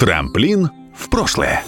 Трамплин в прошлое.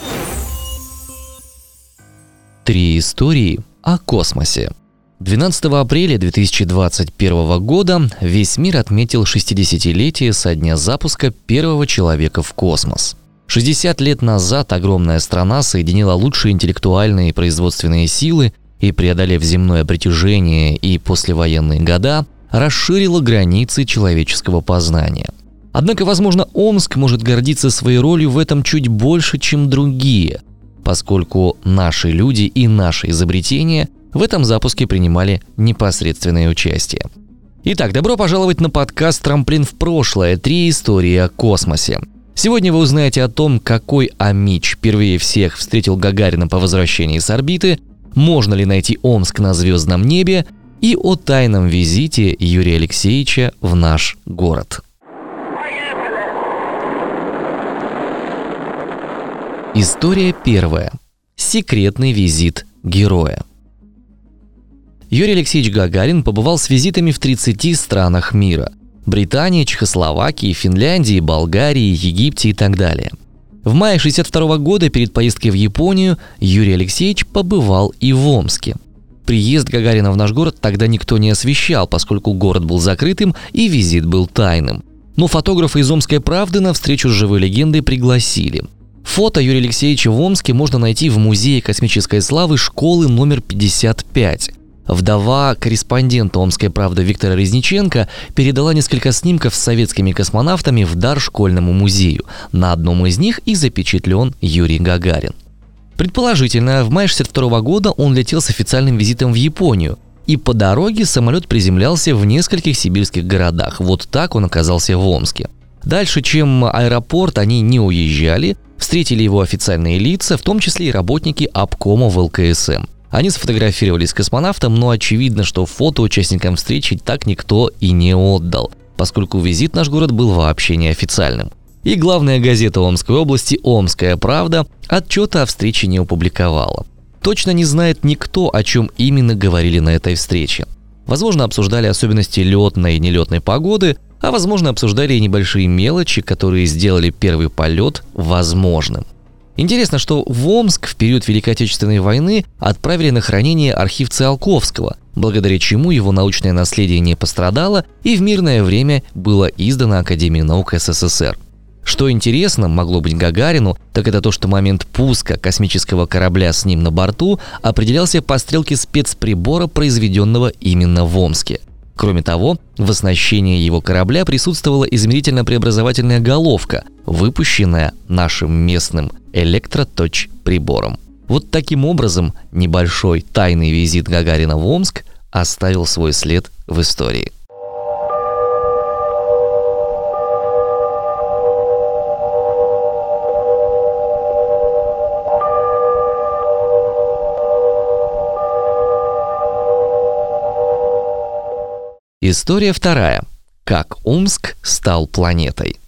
Три истории о космосе. 12 апреля 2021 года весь мир отметил 60-летие со дня запуска первого человека в космос. 60 лет назад огромная страна соединила лучшие интеллектуальные и производственные силы и, преодолев земное притяжение и послевоенные года, расширила границы человеческого познания – Однако, возможно, Омск может гордиться своей ролью в этом чуть больше, чем другие, поскольку наши люди и наши изобретения в этом запуске принимали непосредственное участие. Итак, добро пожаловать на подкаст «Трамплин в прошлое. Три истории о космосе». Сегодня вы узнаете о том, какой Амич впервые всех встретил Гагарина по возвращении с орбиты, можно ли найти Омск на звездном небе и о тайном визите Юрия Алексеевича в наш город. История первая. Секретный визит героя. Юрий Алексеевич Гагарин побывал с визитами в 30 странах мира. Британии, Чехословакии, Финляндии, Болгарии, Египте и так далее. В мае 62 года перед поездкой в Японию Юрий Алексеевич побывал и в Омске. Приезд Гагарина в наш город тогда никто не освещал, поскольку город был закрытым и визит был тайным. Но фотографа из «Омской правды» на встречу с живой легендой пригласили – Фото Юрия Алексеевича в Омске можно найти в Музее космической славы школы номер 55. Вдова корреспондента «Омской правды» Виктора Резниченко передала несколько снимков с советскими космонавтами в дар школьному музею. На одном из них и запечатлен Юрий Гагарин. Предположительно, в мае 62 года он летел с официальным визитом в Японию, и по дороге самолет приземлялся в нескольких сибирских городах. Вот так он оказался в Омске. Дальше, чем аэропорт, они не уезжали, Встретили его официальные лица, в том числе и работники обкома в ЛКСМ. Они сфотографировались с космонавтом, но очевидно, что фото участникам встречи так никто и не отдал, поскольку визит в наш город был вообще неофициальным. И главная газета Омской области «Омская правда» отчета о встрече не опубликовала. Точно не знает никто, о чем именно говорили на этой встрече. Возможно, обсуждали особенности летной и нелетной погоды, а возможно обсуждали и небольшие мелочи, которые сделали первый полет возможным. Интересно, что в Омск в период Великой Отечественной войны отправили на хранение архив Циолковского, благодаря чему его научное наследие не пострадало и в мирное время было издано Академией наук СССР. Что интересно могло быть Гагарину, так это то, что момент пуска космического корабля с ним на борту определялся по стрелке спецприбора, произведенного именно в Омске – Кроме того, в оснащении его корабля присутствовала измерительно-преобразовательная головка, выпущенная нашим местным электроточ прибором. Вот таким образом небольшой тайный визит Гагарина в Омск оставил свой след в истории. История вторая. Как Омск стал планетой.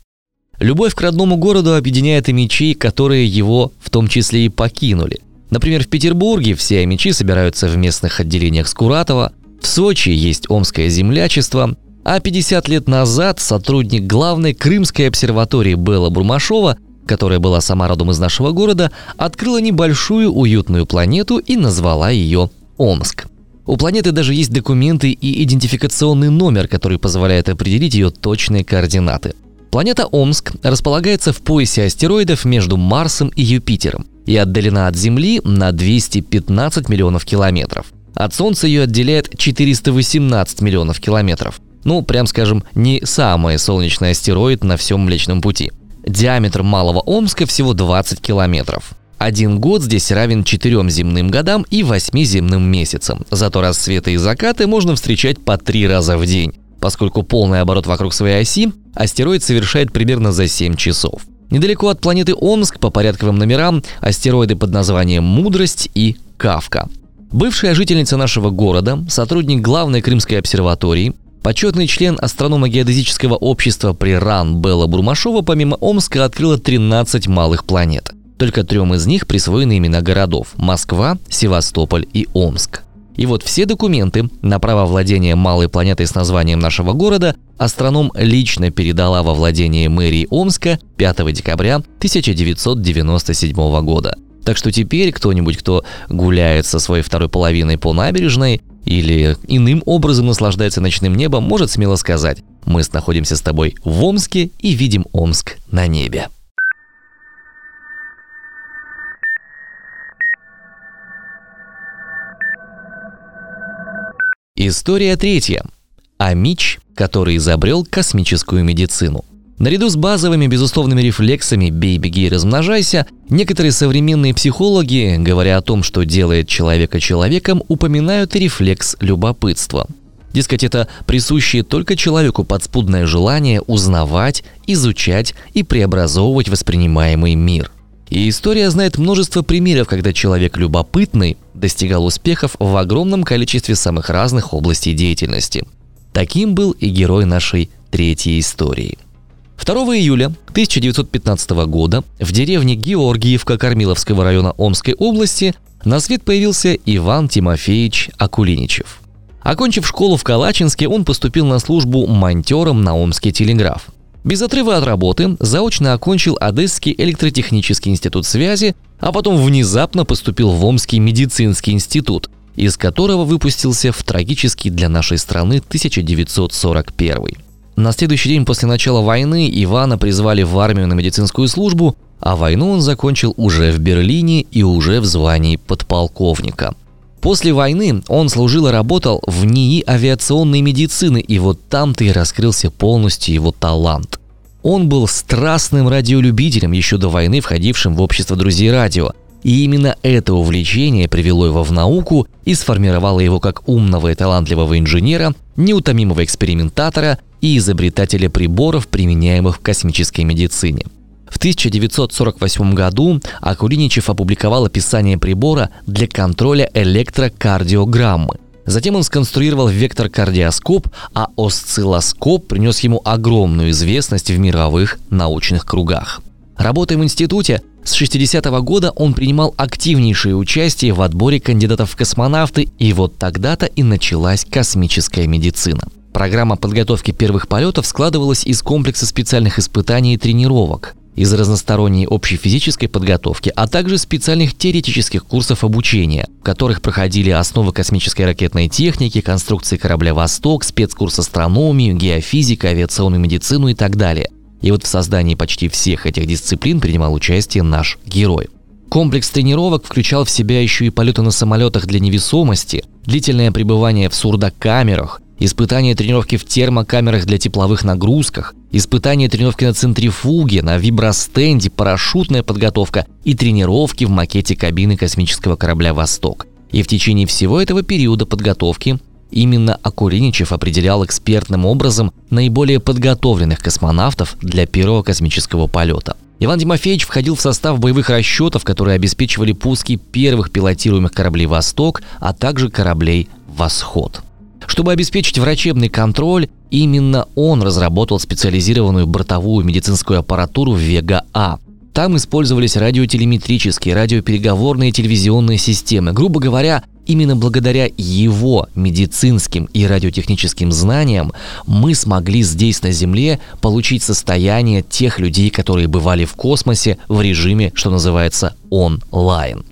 Любовь к родному городу объединяет и мечи, которые его в том числе и покинули. Например, в Петербурге все мечи собираются в местных отделениях Скуратова, в Сочи есть омское землячество, а 50 лет назад сотрудник главной Крымской обсерватории Белла Бурмашова, которая была сама родом из нашего города, открыла небольшую уютную планету и назвала ее Омск. У планеты даже есть документы и идентификационный номер, который позволяет определить ее точные координаты. Планета Омск располагается в поясе астероидов между Марсом и Юпитером и отдалена от Земли на 215 миллионов километров. От Солнца ее отделяет 418 миллионов километров. Ну, прям скажем, не самый солнечный астероид на всем Млечном Пути. Диаметр Малого Омска всего 20 километров. Один год здесь равен четырем земным годам и восьми земным месяцам. Зато рассветы и закаты можно встречать по три раза в день, поскольку полный оборот вокруг своей оси астероид совершает примерно за 7 часов. Недалеко от планеты Омск по порядковым номерам астероиды под названием «Мудрость» и «Кавка». Бывшая жительница нашего города, сотрудник главной Крымской обсерватории, почетный член астрономо-геодезического общества при РАН Белла Бурмашова помимо Омска открыла 13 малых планет – только трем из них присвоены имена городов – Москва, Севастополь и Омск. И вот все документы на право владения малой планетой с названием нашего города астроном лично передала во владение мэрии Омска 5 декабря 1997 года. Так что теперь кто-нибудь, кто гуляет со своей второй половиной по набережной или иным образом наслаждается ночным небом, может смело сказать «Мы находимся с тобой в Омске и видим Омск на небе». История третья. Амич, который изобрел космическую медицину. Наряду с базовыми безусловными рефлексами «бей, беги и размножайся», некоторые современные психологи, говоря о том, что делает человека человеком, упоминают и рефлекс любопытства. Дескать, это присущее только человеку подспудное желание узнавать, изучать и преобразовывать воспринимаемый мир. И история знает множество примеров, когда человек любопытный достигал успехов в огромном количестве самых разных областей деятельности. Таким был и герой нашей третьей истории. 2 июля 1915 года в деревне Георгиевка Кормиловского района Омской области на свет появился Иван Тимофеевич Акулиничев. Окончив школу в Калачинске, он поступил на службу монтером на Омский телеграф. Без отрыва от работы заочно окончил Одесский электротехнический институт связи, а потом внезапно поступил в Омский медицинский институт, из которого выпустился в трагический для нашей страны 1941. На следующий день после начала войны Ивана призвали в армию на медицинскую службу, а войну он закончил уже в Берлине и уже в звании подполковника – После войны он служил и работал в НИИ авиационной медицины, и вот там-то и раскрылся полностью его талант. Он был страстным радиолюбителем, еще до войны входившим в общество друзей радио. И именно это увлечение привело его в науку и сформировало его как умного и талантливого инженера, неутомимого экспериментатора и изобретателя приборов, применяемых в космической медицине. В 1948 году Акулиничев опубликовал описание прибора для контроля электрокардиограммы. Затем он сконструировал вектор-кардиоскоп, а осциллоскоп принес ему огромную известность в мировых научных кругах. Работая в институте, с 60-го года он принимал активнейшее участие в отборе кандидатов в космонавты, и вот тогда-то и началась космическая медицина. Программа подготовки первых полетов складывалась из комплекса специальных испытаний и тренировок из разносторонней общей физической подготовки, а также специальных теоретических курсов обучения, в которых проходили основы космической ракетной техники, конструкции корабля «Восток», спецкурс астрономию, геофизика, авиационную медицину и так далее. И вот в создании почти всех этих дисциплин принимал участие наш герой. Комплекс тренировок включал в себя еще и полеты на самолетах для невесомости, длительное пребывание в сурдокамерах, испытания тренировки в термокамерах для тепловых нагрузках, испытания тренировки на центрифуге, на вибростенде, парашютная подготовка и тренировки в макете кабины космического корабля «Восток». И в течение всего этого периода подготовки именно Акуриничев определял экспертным образом наиболее подготовленных космонавтов для первого космического полета. Иван Тимофеевич входил в состав боевых расчетов, которые обеспечивали пуски первых пилотируемых кораблей «Восток», а также кораблей «Восход». Чтобы обеспечить врачебный контроль, именно он разработал специализированную бортовую медицинскую аппаратуру Вега-А. Там использовались радиотелеметрические, радиопереговорные телевизионные системы. Грубо говоря, именно благодаря его медицинским и радиотехническим знаниям мы смогли здесь на Земле получить состояние тех людей, которые бывали в космосе в режиме, что называется, онлайн.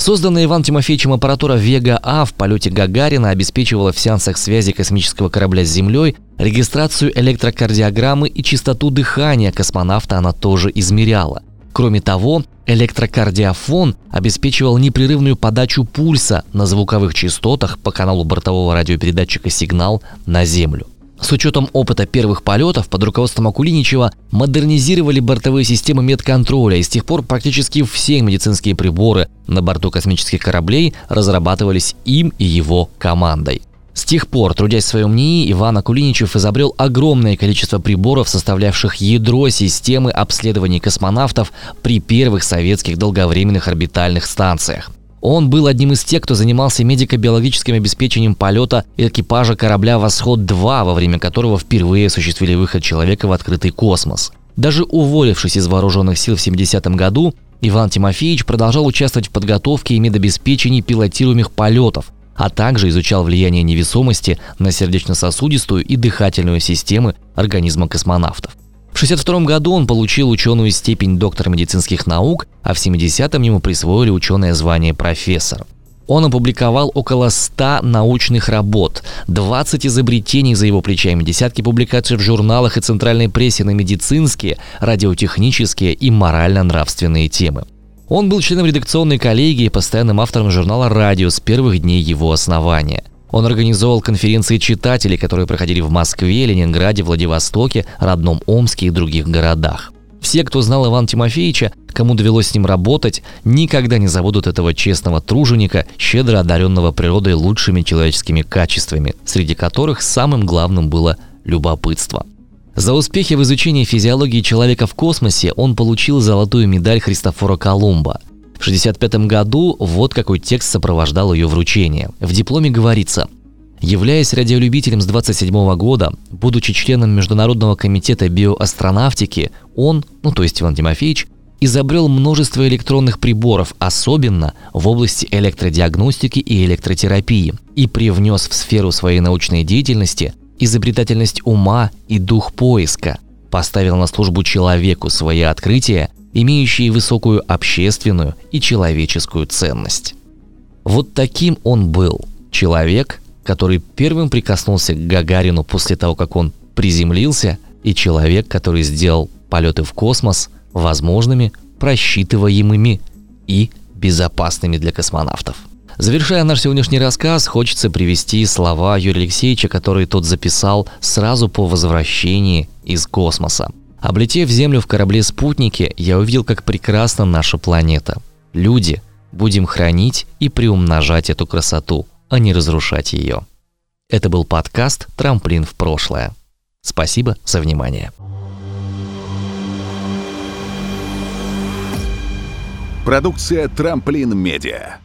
Созданная Иван Тимофеевичем аппаратура Вега-А в полете Гагарина обеспечивала в сеансах связи космического корабля с Землей регистрацию электрокардиограммы и частоту дыхания космонавта она тоже измеряла. Кроме того, электрокардиофон обеспечивал непрерывную подачу пульса на звуковых частотах по каналу бортового радиопередатчика «Сигнал» на Землю. С учетом опыта первых полетов под руководством Акулиничева модернизировали бортовые системы медконтроля, и с тех пор практически все медицинские приборы на борту космических кораблей разрабатывались им и его командой. С тех пор, трудясь в своем НИИ, Иван Акулиничев изобрел огромное количество приборов, составлявших ядро системы обследования космонавтов при первых советских долговременных орбитальных станциях. Он был одним из тех, кто занимался медико-биологическим обеспечением полета экипажа корабля «Восход-2», во время которого впервые осуществили выход человека в открытый космос. Даже уволившись из вооруженных сил в 70-м году, Иван Тимофеевич продолжал участвовать в подготовке и медобеспечении пилотируемых полетов, а также изучал влияние невесомости на сердечно-сосудистую и дыхательную системы организма космонавтов. В 1962 году он получил ученую степень доктора медицинских наук, а в 70-м ему присвоили ученое звание профессор. Он опубликовал около 100 научных работ, 20 изобретений за его плечами, десятки публикаций в журналах и центральной прессе на медицинские, радиотехнические и морально-нравственные темы. Он был членом редакционной коллегии и постоянным автором журнала «Радио» с первых дней его основания. Он организовал конференции читателей, которые проходили в Москве, Ленинграде, Владивостоке, родном Омске и других городах. Все, кто знал Ивана Тимофеевича, кому довелось с ним работать, никогда не забудут этого честного труженика, щедро одаренного природой лучшими человеческими качествами, среди которых самым главным было любопытство. За успехи в изучении физиологии человека в космосе он получил золотую медаль Христофора Колумба. В 1965 году вот какой текст сопровождал ее вручение. В дипломе говорится Являясь радиолюбителем с 27 года, будучи членом Международного комитета биоастронавтики, он, ну то есть Иван Тимофеевич, изобрел множество электронных приборов, особенно в области электродиагностики и электротерапии, и привнес в сферу своей научной деятельности изобретательность ума и дух поиска, поставил на службу человеку свои открытия, имеющие высокую общественную и человеческую ценность. Вот таким он был, человек, который первым прикоснулся к Гагарину после того, как он приземлился, и человек, который сделал полеты в космос возможными, просчитываемыми и безопасными для космонавтов. Завершая наш сегодняшний рассказ, хочется привести слова Юрия Алексеевича, которые тот записал сразу по возвращении из космоса. Облетев Землю в корабле-спутнике, я увидел, как прекрасна наша планета. Люди, будем хранить и приумножать эту красоту, а не разрушать ее. Это был подкаст «Трамплин в прошлое». Спасибо за внимание. Продукция «Трамплин Медиа».